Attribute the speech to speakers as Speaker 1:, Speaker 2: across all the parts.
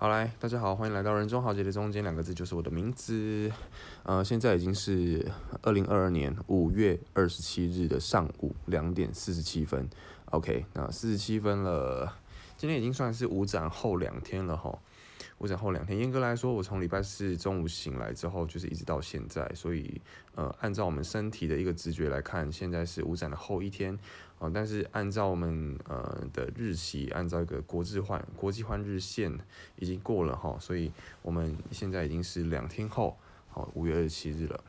Speaker 1: 好来，大家好，欢迎来到人中豪杰的中间两个字就是我的名字。呃，现在已经是二零二二年五月二十七日的上午两点四十七分。OK，那四十七分了，今天已经算是五展后两天了哈。五展后两天，严格来说，我从礼拜四中午醒来之后，就是一直到现在，所以呃，按照我们身体的一个直觉来看，现在是五展的后一天啊。但是按照我们呃的日期，按照一个国际换国际换日线已经过了哈，所以我们现在已经是两天后，好，五月二十七日了。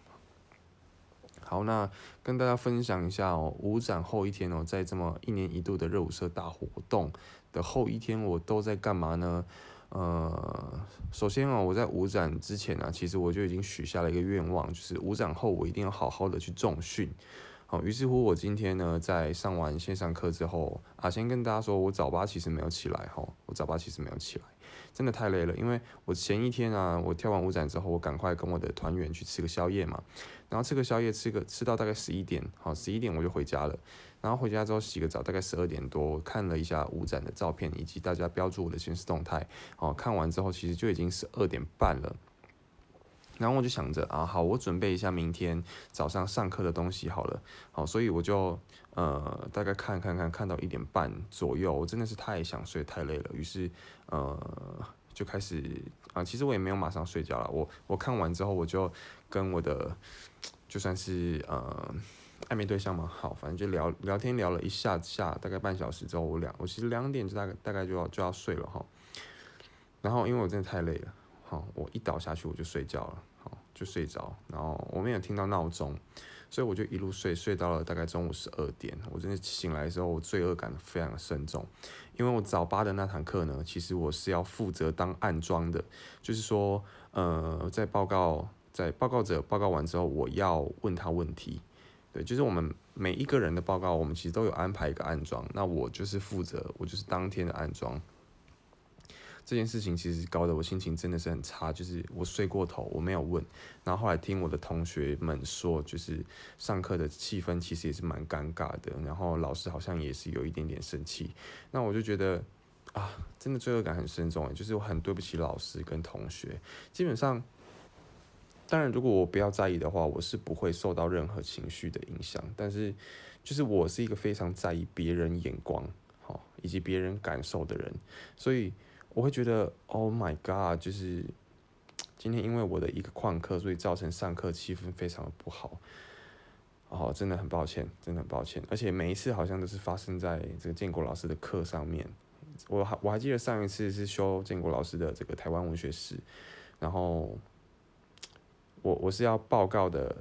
Speaker 1: 好，那跟大家分享一下哦，五展后一天哦，在这么一年一度的热舞社大活动的后一天，我都在干嘛呢？呃，首先啊，我在五展之前呢，其实我就已经许下了一个愿望，就是五展后我一定要好好的去重训。好，于是乎我今天呢，在上完线上课之后啊，先跟大家说，我早八其实没有起来哈，我早八其实没有起来。真的太累了，因为我前一天啊，我跳完舞展之后，我赶快跟我的团员去吃个宵夜嘛，然后吃个宵夜，吃个吃到大概十一点，好，十一点我就回家了，然后回家之后洗个澡，大概十二点多，看了一下舞展的照片以及大家标注我的现实动态，好，看完之后其实就已经十二点半了。然后我就想着啊，好，我准备一下明天早上上课的东西好了，好，所以我就呃大概看看看看到一点半左右，我真的是太想睡太累了，于是呃就开始啊，其实我也没有马上睡觉了，我我看完之后我就跟我的就算是呃暧昧对象嘛，好，反正就聊聊天聊了一下下，大概半小时之后，我两我其实两点就大概大概就要就要睡了哈，然后因为我真的太累了，好，我一倒下去我就睡觉了。好就睡着，然后我没有听到闹钟，所以我就一路睡，睡到了大概中午十二点。我真的醒来的时候，我罪恶感非常的深重，因为我早八的那堂课呢，其实我是要负责当暗装的，就是说，呃，在报告，在报告者报告完之后，我要问他问题，对，就是我们每一个人的报告，我们其实都有安排一个暗装，那我就是负责，我就是当天的暗装。这件事情其实搞得我心情真的是很差，就是我睡过头，我没有问，然后后来听我的同学们说，就是上课的气氛其实也是蛮尴尬的，然后老师好像也是有一点点生气，那我就觉得啊，真的罪恶感很深重，就是我很对不起老师跟同学。基本上，当然如果我不要在意的话，我是不会受到任何情绪的影响，但是就是我是一个非常在意别人眼光好以及别人感受的人，所以。我会觉得，Oh my God，就是今天因为我的一个旷课，所以造成上课气氛非常的不好。哦，真的很抱歉，真的很抱歉。而且每一次好像都是发生在这个建国老师的课上面。我还我还记得上一次是修建国老师的这个台湾文学史，然后我我是要报告的。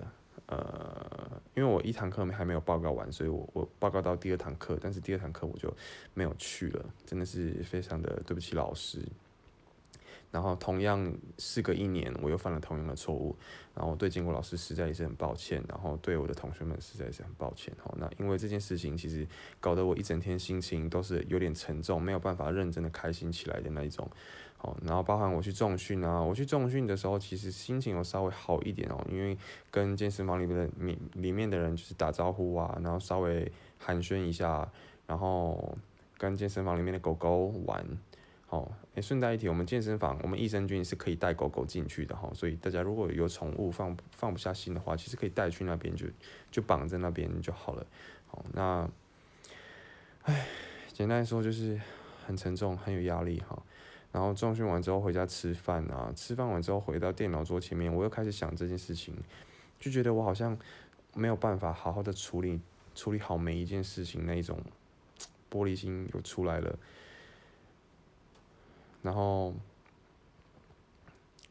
Speaker 1: 呃，因为我一堂课还没有报告完，所以我我报告到第二堂课，但是第二堂课我就没有去了，真的是非常的对不起老师。然后同样事隔一年，我又犯了同样的错误，然后对建国老师实在也是很抱歉，然后对我的同学们实在是很抱歉。好，那因为这件事情其实搞得我一整天心情都是有点沉重，没有办法认真的开心起来的那一种。好，然后包含我去重训啊，我去重训的时候，其实心情有稍微好一点哦，因为跟健身房里面的里里面的人就是打招呼啊，然后稍微寒暄一下，然后跟健身房里面的狗狗玩。好，诶，顺带一提，我们健身房，我们益生菌是可以带狗狗进去的哈，所以大家如果有宠物放放不下心的话，其实可以带去那边就就绑在那边就好了。好，那，唉，简单来说就是很沉重，很有压力哈。然后重训完之后回家吃饭啊，吃饭完之后回到电脑桌前面，我又开始想这件事情，就觉得我好像没有办法好好的处理处理好每一件事情，那一种玻璃心又出来了。然后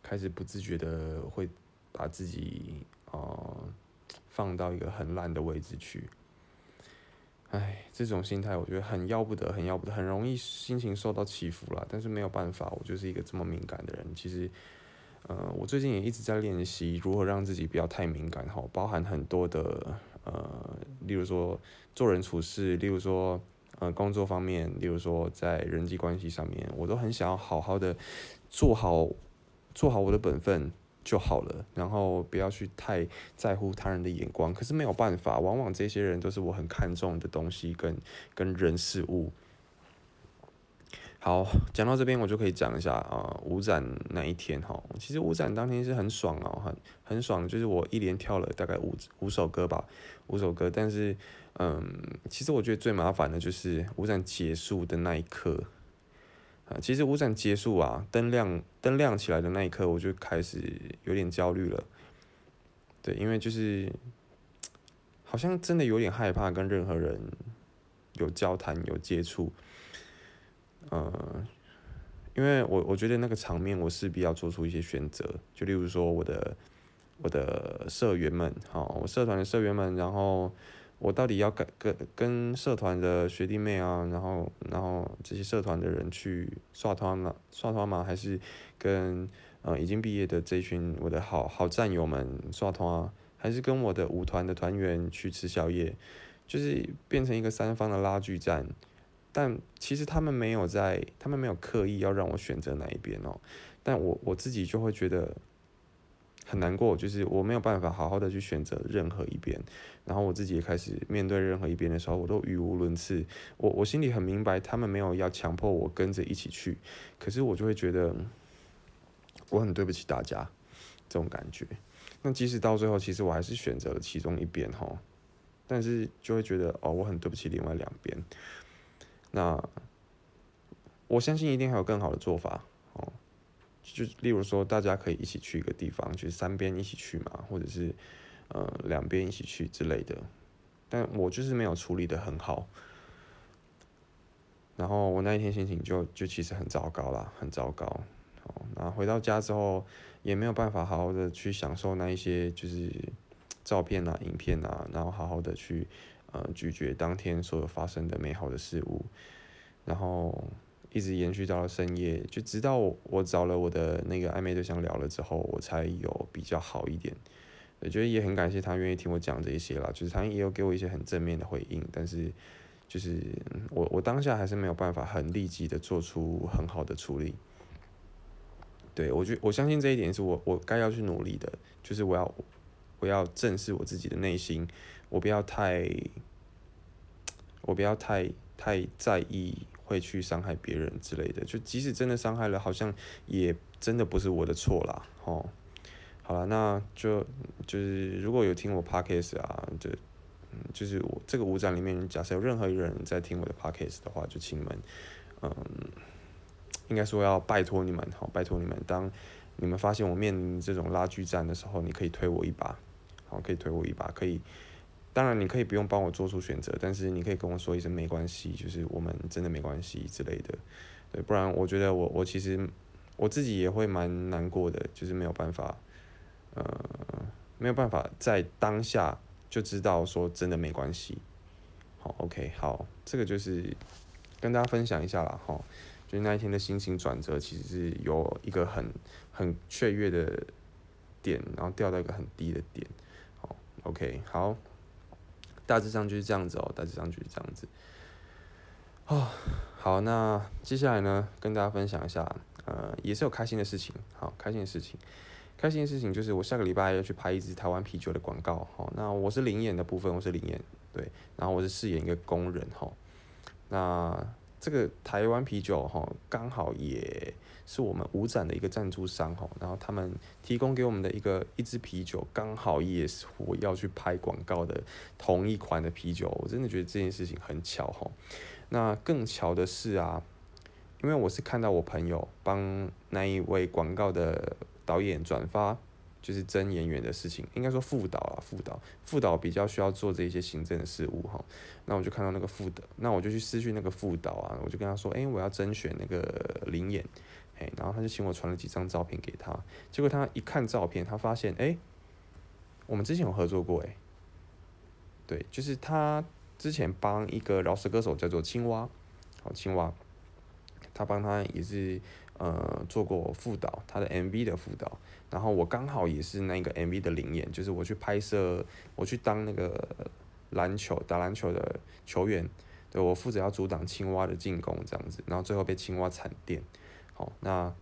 Speaker 1: 开始不自觉的会把自己啊放到一个很烂的位置去，唉，这种心态我觉得很要不得，很要不得，很容易心情受到起伏了。但是没有办法，我就是一个这么敏感的人。其实，呃，我最近也一直在练习如何让自己不要太敏感，哈，包含很多的呃，例如说做人处事，例如说。呃，工作方面，例如说在人际关系上面，我都很想要好好的做好做好我的本分就好了，然后不要去太在乎他人的眼光。可是没有办法，往往这些人都是我很看重的东西跟跟人事物。好，讲到这边我就可以讲一下啊，五展那一天哈，其实五展当天是很爽哦，很很爽，就是我一连跳了大概五五首歌吧，五首歌，但是嗯，其实我觉得最麻烦的就是五展结束的那一刻，啊，其实五展结束啊，灯亮灯亮起来的那一刻，我就开始有点焦虑了，对，因为就是好像真的有点害怕跟任何人有交谈有接触。呃，因为我我觉得那个场面，我势必要做出一些选择。就例如说，我的我的社员们，好，我社团的社员们，然后我到底要跟跟跟社团的学弟妹啊，然后然后这些社团的人去刷团嘛，刷团嘛，还是跟呃已经毕业的这群我的好好战友们刷团啊，还是跟我的舞团的团员去吃宵夜，就是变成一个三方的拉锯战。但其实他们没有在，他们没有刻意要让我选择哪一边哦，但我我自己就会觉得很难过，就是我没有办法好好的去选择任何一边，然后我自己也开始面对任何一边的时候，我都语无伦次。我我心里很明白，他们没有要强迫我跟着一起去，可是我就会觉得我很对不起大家这种感觉。那即使到最后，其实我还是选择了其中一边哈，但是就会觉得哦，我很对不起另外两边。那我相信一定还有更好的做法，就例如说，大家可以一起去一个地方，就是三边一起去嘛，或者是呃两边一起去之类的。但我就是没有处理的很好，然后我那一天心情就就其实很糟糕啦，很糟糕。哦，然后回到家之后也没有办法好好的去享受那一些就是照片啊、影片啊，然后好好的去。呃，咀嚼当天所有发生的美好的事物，然后一直延续到了深夜，就直到我找了我的那个暧昧对象聊了之后，我才有比较好一点。我觉得也很感谢他愿意听我讲这一些啦，就是他也有给我一些很正面的回应，但是就是我我当下还是没有办法很立即的做出很好的处理。对我觉我相信这一点是我我该要去努力的，就是我要我要正视我自己的内心。我不要太，我不要太太在意会去伤害别人之类的，就即使真的伤害了，好像也真的不是我的错啦，哦，好了，那就就是如果有听我 podcast 啊，就嗯，就是我这个舞展里面，假设有任何一个人在听我的 podcast 的话，就请你们，嗯，应该说要拜托你们，好，拜托你们，当你们发现我面临这种拉锯战的时候，你可以推我一把，好，可以推我一把，可以。当然，你可以不用帮我做出选择，但是你可以跟我说一声没关系，就是我们真的没关系之类的，对，不然我觉得我我其实我自己也会蛮难过的，就是没有办法，呃，没有办法在当下就知道说真的没关系。好，OK，好，这个就是跟大家分享一下啦，哈，就是那一天的心情转折，其实是有一个很很雀跃的点，然后掉到一个很低的点，好，OK，好。大致上就是这样子哦，大致上就是这样子。哦，好，那接下来呢，跟大家分享一下，呃，也是有开心的事情，好，开心的事情，开心的事情就是我下个礼拜要去拍一支台湾啤酒的广告，好，那我是灵演的部分，我是灵演，对，然后我是饰演一个工人，哈，那这个台湾啤酒，哈，刚好也。是我们五展的一个赞助商哈，然后他们提供给我们的一个一支啤酒，刚好也是我要去拍广告的同一款的啤酒，我真的觉得这件事情很巧哈。那更巧的是啊，因为我是看到我朋友帮那一位广告的导演转发，就是真演员的事情，应该说副导啊，副导，副导比较需要做这些行政的事务哈。那我就看到那个副导，那我就去私讯那个副导啊，我就跟他说，哎，我要甄选那个灵演。哎，然后他就请我传了几张照片给他，结果他一看照片，他发现，哎，我们之前有合作过，哎，对，就是他之前帮一个饶舌歌手叫做青蛙，好青蛙，他帮他也是呃做过副导，他的 MV 的副导，然后我刚好也是那个 MV 的灵演，就是我去拍摄，我去当那个篮球打篮球的球员，对我负责要阻挡青蛙的进攻这样子，然后最后被青蛙惨电。好，那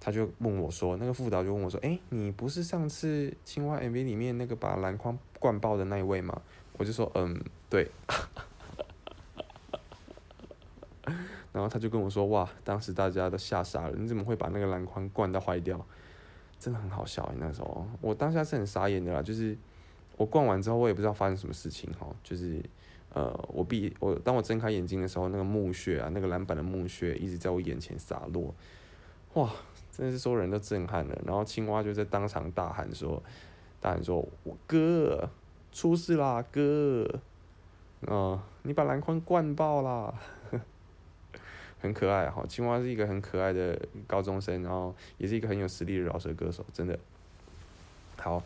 Speaker 1: 他就问我说，那个副导就问我说，哎，你不是上次青蛙 MV 里面那个把篮筐灌爆的那一位吗？我就说，嗯，对。然后他就跟我说，哇，当时大家都吓傻了，你怎么会把那个篮筐灌到坏掉？真的很好笑，那时候我当下是很傻眼的啦，就是我灌完之后，我也不知道发生什么事情哈，就是呃，我闭我当我睁开眼睛的时候，那个木屑啊，那个篮板的木屑一直在我眼前洒落，哇，真的是所有人都震撼了。然后青蛙就在当场大喊说：“大喊说，我哥出事啦，哥，啊，你把篮筐灌爆啦！”很可爱哈，青蛙是一个很可爱的高中生，然后也是一个很有实力的饶舌歌手，真的。好，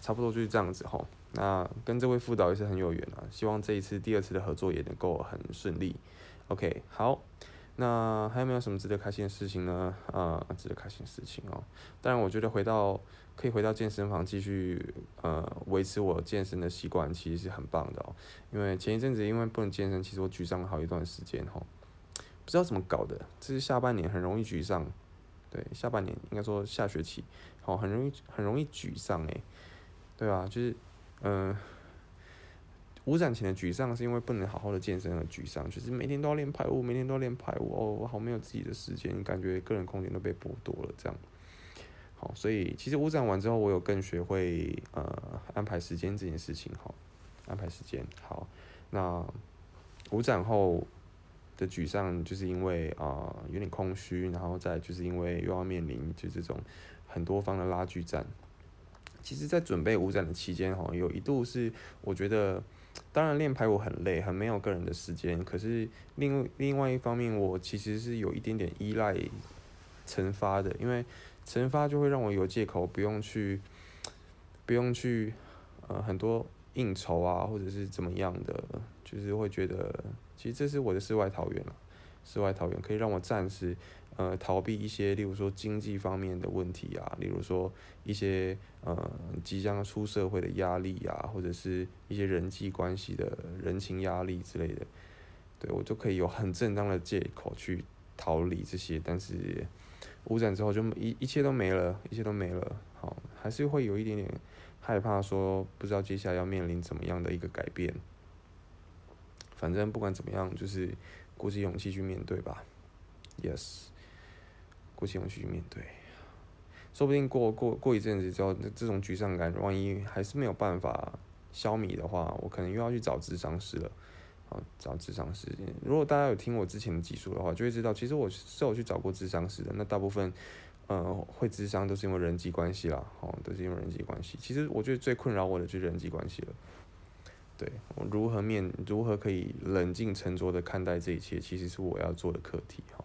Speaker 1: 差不多就是这样子哈。那跟这位副导也是很有缘啊，希望这一次第二次的合作也能够很顺利。OK，好，那还有没有什么值得开心的事情呢？啊，值得开心的事情哦。当然，我觉得回到可以回到健身房继续呃维持我健身的习惯，其实是很棒的哦。因为前一阵子因为不能健身，其实我沮丧了好一段时间哈。不知道怎么搞的，这是下半年很容易沮丧，对，下半年应该说下学期，好，很容易很容易沮丧诶，对啊，就是，嗯，五展前的沮丧是因为不能好好的健身而沮丧，就是每天都要练排舞，每天都要练排舞，哦，我好没有自己的时间，感觉个人空间都被剥夺了这样，好，所以其实五展完之后，我有更学会呃安排时间这件事情，好，安排时间，好，那五展后。的沮丧，就是因为啊有点空虚，然后再就是因为又要面临就这种很多方的拉锯战。其实，在准备五展的期间，哈，有一度是我觉得，当然练排舞很累，很没有个人的时间。可是另另外一方面，我其实是有一点点依赖惩发的，因为惩发就会让我有借口不用去，不用去呃很多应酬啊，或者是怎么样的，就是会觉得。其实这是我的世外桃源了，世外桃源可以让我暂时，呃，逃避一些，例如说经济方面的问题啊，例如说一些呃即将出社会的压力啊，或者是一些人际关系的人情压力之类的，对我就可以有很正当的借口去逃离这些，但是五展之后就一一切都没了，一切都没了，好，还是会有一点点害怕，说不知道接下来要面临怎么样的一个改变。反正不管怎么样，就是鼓起勇气去面对吧。Yes，鼓起勇气去面对，说不定过过过一阵子之后，这种沮丧感，万一还是没有办法消弭的话，我可能又要去找智商师了。好，找智商师。如果大家有听我之前的技术的话，就会知道，其实我是有去找过智商师的。那大部分，呃，会智商都是因为人际关系啦，好，都是因为人际关系。其实我觉得最困扰我的就是人际关系了。对我如何面，如何可以冷静沉着的看待这一切，其实是我要做的课题哈。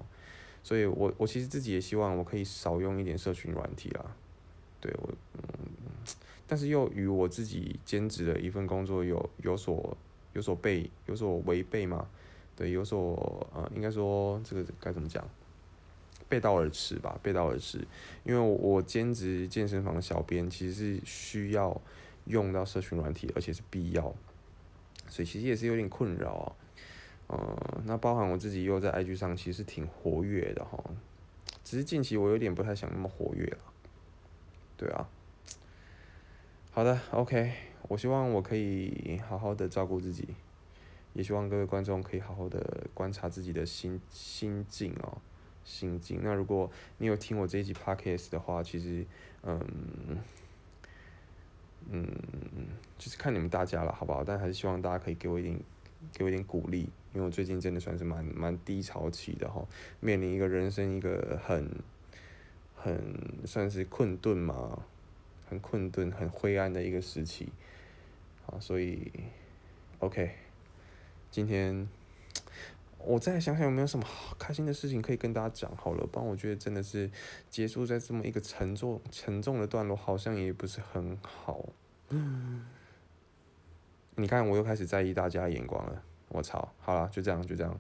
Speaker 1: 所以我我其实自己也希望我可以少用一点社群软体啦。对我，嗯，但是又与我自己兼职的一份工作有有所有所背有所违背嘛？对，有所呃，应该说这个该怎么讲？背道而驰吧，背道而驰。因为我兼职健身房的小编，其实是需要用到社群软体，而且是必要。所以其实也是有点困扰啊，嗯，那包含我自己又在 IG 上其实挺活跃的哈，只是近期我有点不太想那么活跃了，对啊，好的，OK，我希望我可以好好的照顾自己，也希望各位观众可以好好的观察自己的心心境哦，心境。那如果你有听我这一集 Podcast 的话，其实，嗯。嗯，就是看你们大家了，好不好？但还是希望大家可以给我一点，给我一点鼓励，因为我最近真的算是蛮蛮低潮期的哈，面临一个人生一个很，很算是困顿嘛，很困顿、很灰暗的一个时期，好，所以，OK，今天。我再想想有没有什么开心的事情可以跟大家讲好了，不然我觉得真的是结束在这么一个沉重沉重的段落，好像也不是很好。你看，我又开始在意大家眼光了。我操，好了，就这样，就这样，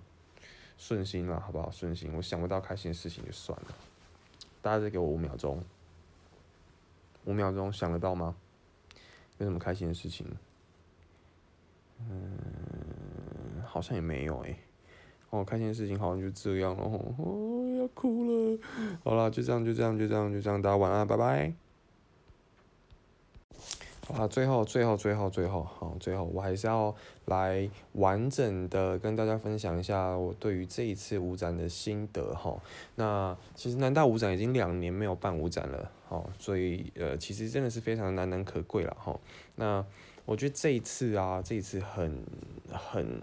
Speaker 1: 顺心了，好不好？顺心，我想不到开心的事情就算了。大家再给我五秒钟，五秒钟想得到吗？有什么开心的事情？嗯，好像也没有诶。哦，开心的事情好像就这样了，哦，要哭了。好了，就这样，就这样，就这样，就这样，大家晚安，拜拜。啊，最后最后最后最后，好，最后我还是要来完整的跟大家分享一下我对于这一次舞展的心得哈。那其实南大舞展已经两年没有办舞展了，哦，所以呃，其实真的是非常难能可贵了哈。那我觉得这一次啊，这一次很很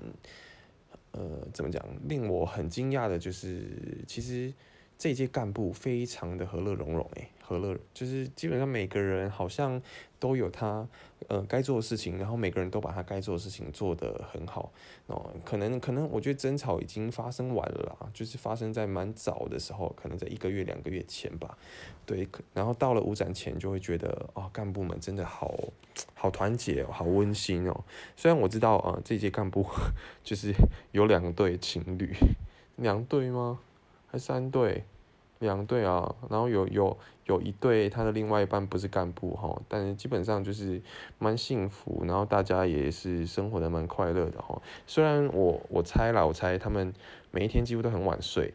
Speaker 1: 呃，怎么讲，令我很惊讶的就是，其实这届干部非常的和乐融融诶。和乐就是基本上每个人好像都有他呃该做的事情，然后每个人都把他该做的事情做得很好哦。可能可能我觉得争吵已经发生完了啦，就是发生在蛮早的时候，可能在一个月两个月前吧。对，然后到了五展前就会觉得哦，干部们真的好好团结哦，好温馨哦。虽然我知道啊，这届干部 就是有两对情侣，两对吗？还三对？两对啊，然后有有有一对，他的另外一半不是干部哈，但是基本上就是蛮幸福，然后大家也是生活的蛮快乐的哈。虽然我我猜啦，我猜他们每一天几乎都很晚睡，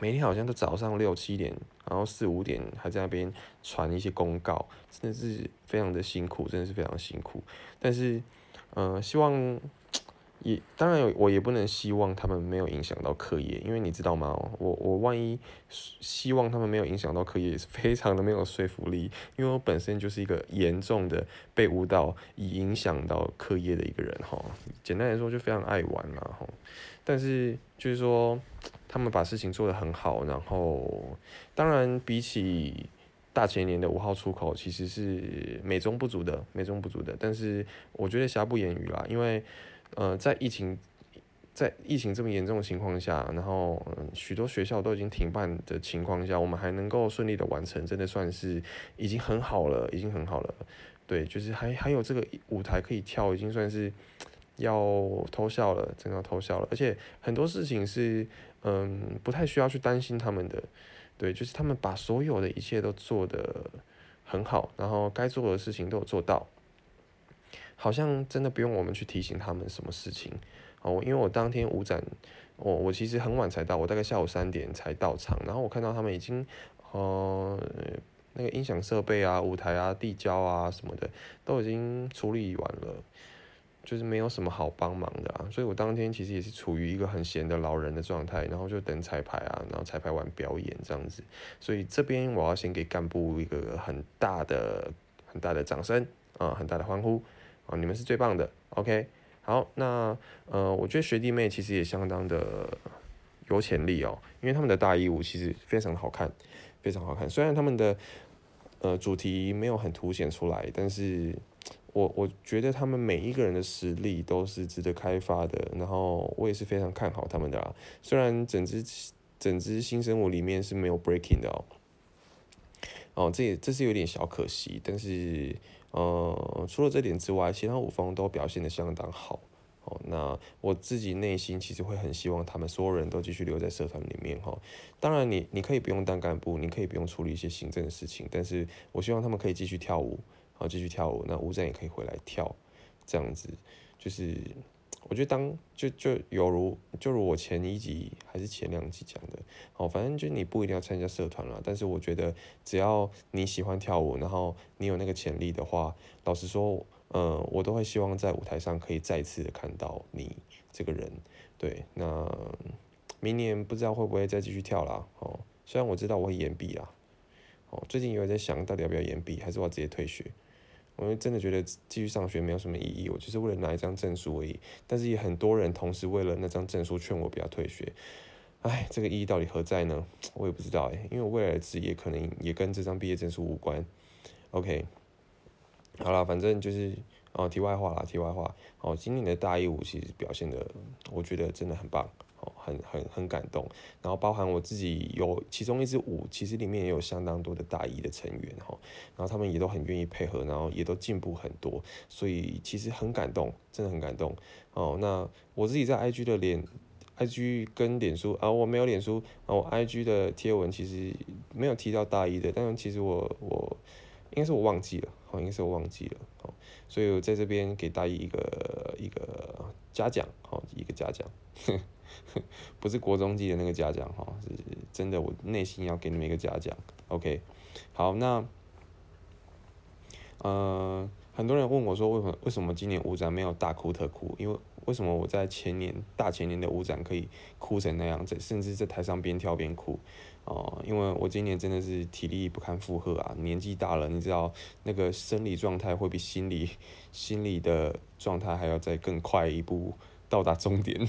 Speaker 1: 每天好像都早上六七点，然后四五点还在那边传一些公告，真的是非常的辛苦，真的是非常辛苦。但是，嗯，希望。也当然，我也不能希望他们没有影响到课业，因为你知道吗？我我万一希望他们没有影响到课业，也是非常的没有说服力，因为我本身就是一个严重的被舞蹈影响到课业的一个人哈。简单来说，就非常爱玩啦哈。但是就是说，他们把事情做得很好，然后当然比起大前年的五号出口，其实是美中不足的，美中不足的。但是我觉得瑕不掩瑜啦，因为。呃，在疫情在疫情这么严重的情况下，然后许多学校都已经停办的情况下，我们还能够顺利的完成，真的算是已经很好了，已经很好了。对，就是还还有这个舞台可以跳，已经算是要偷笑了，真的要偷笑了。而且很多事情是嗯不太需要去担心他们的，对，就是他们把所有的一切都做得很好，然后该做的事情都有做到。好像真的不用我们去提醒他们什么事情。哦，因为我当天舞展，我我其实很晚才到，我大概下午三点才到场，然后我看到他们已经，呃，那个音响设备啊、舞台啊、地胶啊什么的都已经处理完了，就是没有什么好帮忙的啊，所以我当天其实也是处于一个很闲的老人的状态，然后就等彩排啊，然后彩排完表演这样子，所以这边我要先给干部一个很大的、很大的掌声啊，很大的欢呼。啊，你们是最棒的，OK，好，那呃，我觉得学弟妹其实也相当的有潜力哦，因为他们的大衣舞其实非常好看，非常好看。虽然他们的呃主题没有很凸显出来，但是我我觉得他们每一个人的实力都是值得开发的。然后我也是非常看好他们的啊，虽然整支整支新生舞里面是没有 breaking 的哦，哦，这也这是有点小可惜，但是。呃，除了这点之外，其他五方都表现的相当好。哦，那我自己内心其实会很希望他们所有人都继续留在社团里面哈。当然，你你可以不用当干部，你可以不用处理一些行政的事情，但是我希望他们可以继续跳舞，好继续跳舞。那舞展也可以回来跳，这样子就是。我觉得当就就有如就如我前一集还是前两集讲的，哦，反正就你不一定要参加社团了，但是我觉得只要你喜欢跳舞，然后你有那个潜力的话，老实说，嗯，我都会希望在舞台上可以再次的看到你这个人。对，那明年不知道会不会再继续跳啦，哦，虽然我知道我会延毕啦，哦，最近有在想到底要不要延毕，还是我直接退学。我真的觉得继续上学没有什么意义，我就是为了拿一张证书而已。但是也很多人同时为了那张证书劝我不要退学，唉，这个意义到底何在呢？我也不知道诶，因为我未来的职业可能也跟这张毕业证书无关。OK，好了，反正就是哦，题外话啦，题外话。哦，今年的大一舞其实表现的，我觉得真的很棒。很很很感动，然后包含我自己有其中一支舞，其实里面也有相当多的大一的成员哈，然后他们也都很愿意配合，然后也都进步很多，所以其实很感动，真的很感动哦。那我自己在 IG 的脸，IG 跟脸书啊，我没有脸书啊，我 IG 的贴文其实没有提到大一的，但是其实我我应该是我忘记了，好，应该是我忘记了，好，所以我在这边给大一一个一个嘉奖，好，一个嘉奖。不是国中级的那个嘉奖哈，是真的，我内心要给你们一个嘉奖。OK，好，那，呃，很多人问我说，为什么为什么今年舞展没有大哭特哭？因为为什么我在前年大前年的舞展可以哭成那样子，甚至在台上边跳边哭？哦，因为我今年真的是体力不堪负荷啊，年纪大了，你知道那个生理状态会比心理心理的状态还要再更快一步到达终点。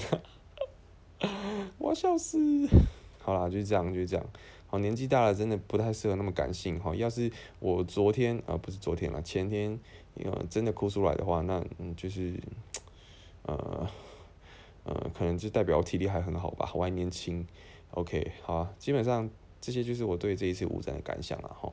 Speaker 1: 我笑死！好啦，就是这样，就是这样。好，年纪大了，真的不太适合那么感性哈。要是我昨天啊，不是昨天了，前天，呃，真的哭出来的话，那嗯，就是，呃，呃，可能就代表我体力还很好吧，我还年轻。OK，好啊，基本上这些就是我对这一次五展的感想了哈。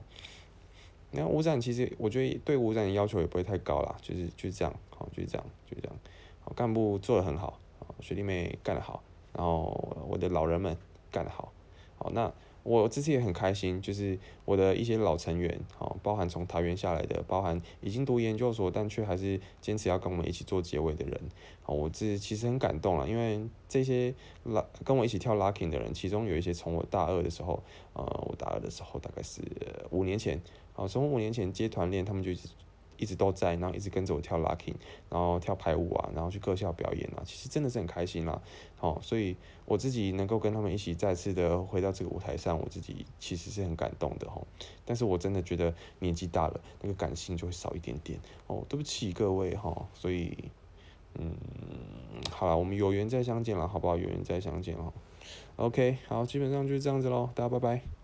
Speaker 1: 那五展其实我觉得对五展的要求也不会太高啦，就是就是这样，好，就是这样，就这样。好，干部做的很好好，学弟妹干得好。然后我的老人们干得好，好，那我这次也很开心，就是我的一些老成员，好，包含从桃园下来的，包含已经读研究所但却还是坚持要跟我们一起做结尾的人，好，我这其实很感动了，因为这些拉跟我一起跳 locking 的人，其中有一些从我大二的时候，呃，我大二的时候大概是五年前，好，从五年前接团练，他们就。一直一直都在，然后一直跟着我跳 locking，然后跳排舞啊，然后去各校表演啊，其实真的是很开心啦。好，所以我自己能够跟他们一起再次的回到这个舞台上，我自己其实是很感动的哈。但是我真的觉得年纪大了，那个感性就会少一点点哦。对不起各位哈，所以嗯，好了，我们有缘再相见了，好不好？有缘再相见哦。OK，好，基本上就是这样子喽，大家拜拜。